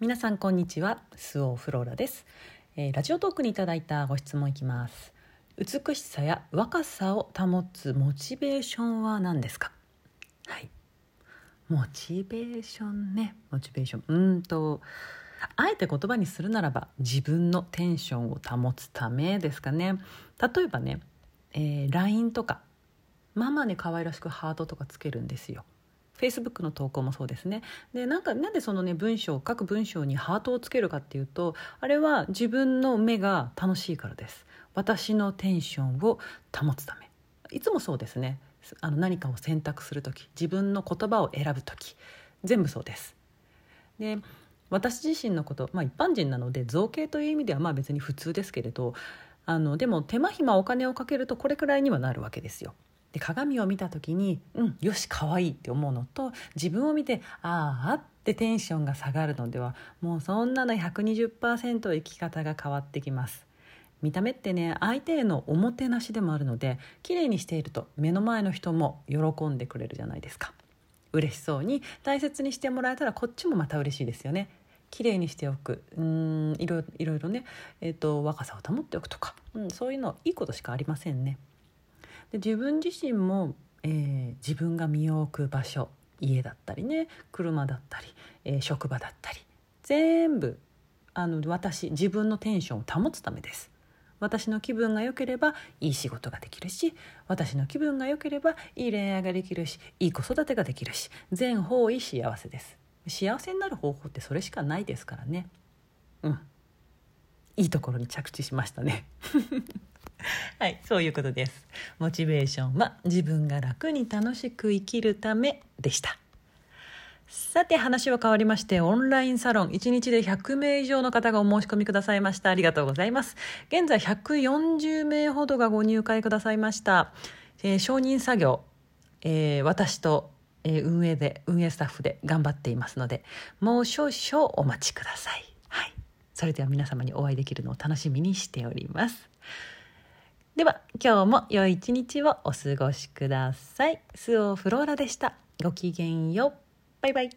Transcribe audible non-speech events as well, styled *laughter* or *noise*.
皆さんこんにちは。スオフローラです、えーラジオトークにいただいたご質問いきます。美しさや若さを保つモチベーションは何ですか？はい。モチベーションね。モチベーション。うんとあえて言葉にするならば自分のテンションを保つためですかね。例えばね、えー LINE とかママに可愛らしくハートとかつけるんですよ。Facebook の投稿もそうですね。でなんかなんでそのね文章各文章にハートをつけるかっていうとあれは自分の目が楽しいからです。私のテンションを保つため。いつもそうですね。あの何かを選択する時自分の言葉を選ぶ時全部そうです。で私自身のこと、まあ、一般人なので造形という意味ではまあ別に普通ですけれどあのでも手間暇お金をかけるとこれくらいにはなるわけですよ。で鏡を見た時に「うん。よし可愛いって思うのと自分を見て「ああ」ってテンションが下がるのではもうそんなの120%生き方が変わってきます。見た目ってね相手へのおもてなしでもあるので綺麗にしていると目の前の人も喜んでくれるじゃないですか。嬉しそうに大切にしてもらえたらこっちもまた嬉しいですよね。綺麗にしておく。うーんいろいろいろね、えー、と若さを保っておくとか、うん、そういうのいいことしかありませんねで自分自身も、えー自分が身を置く場所家だったりね車だったり、えー職場だったり全部あの私自分のテンションを保つためです。私の気分が良ければいい仕事ができるし私の気分が良ければいい恋愛ができるしいい子育てができるし全方位幸せです。幸せになる方法ってそれしかないですからね。うん。いいところに着地しましたね。*laughs* *laughs* はいそういうことです。モチベーションは自分が楽に楽しく生きるためでした。さて話は変わりましてオンラインサロン1日で100名以上の方がお申し込みくださいました。ありがとうございます。現在140名ほどがご入会くださいました、えー承認作業、えー私と、えー運営で運営スタッフで頑張っていますのでもう少々お待ちください。はい。それでは皆様にお会いできるのを楽しみにしております。では今日も良い一日をお過ごしください。スオフローラでした。ごきげんよう。バイバイ。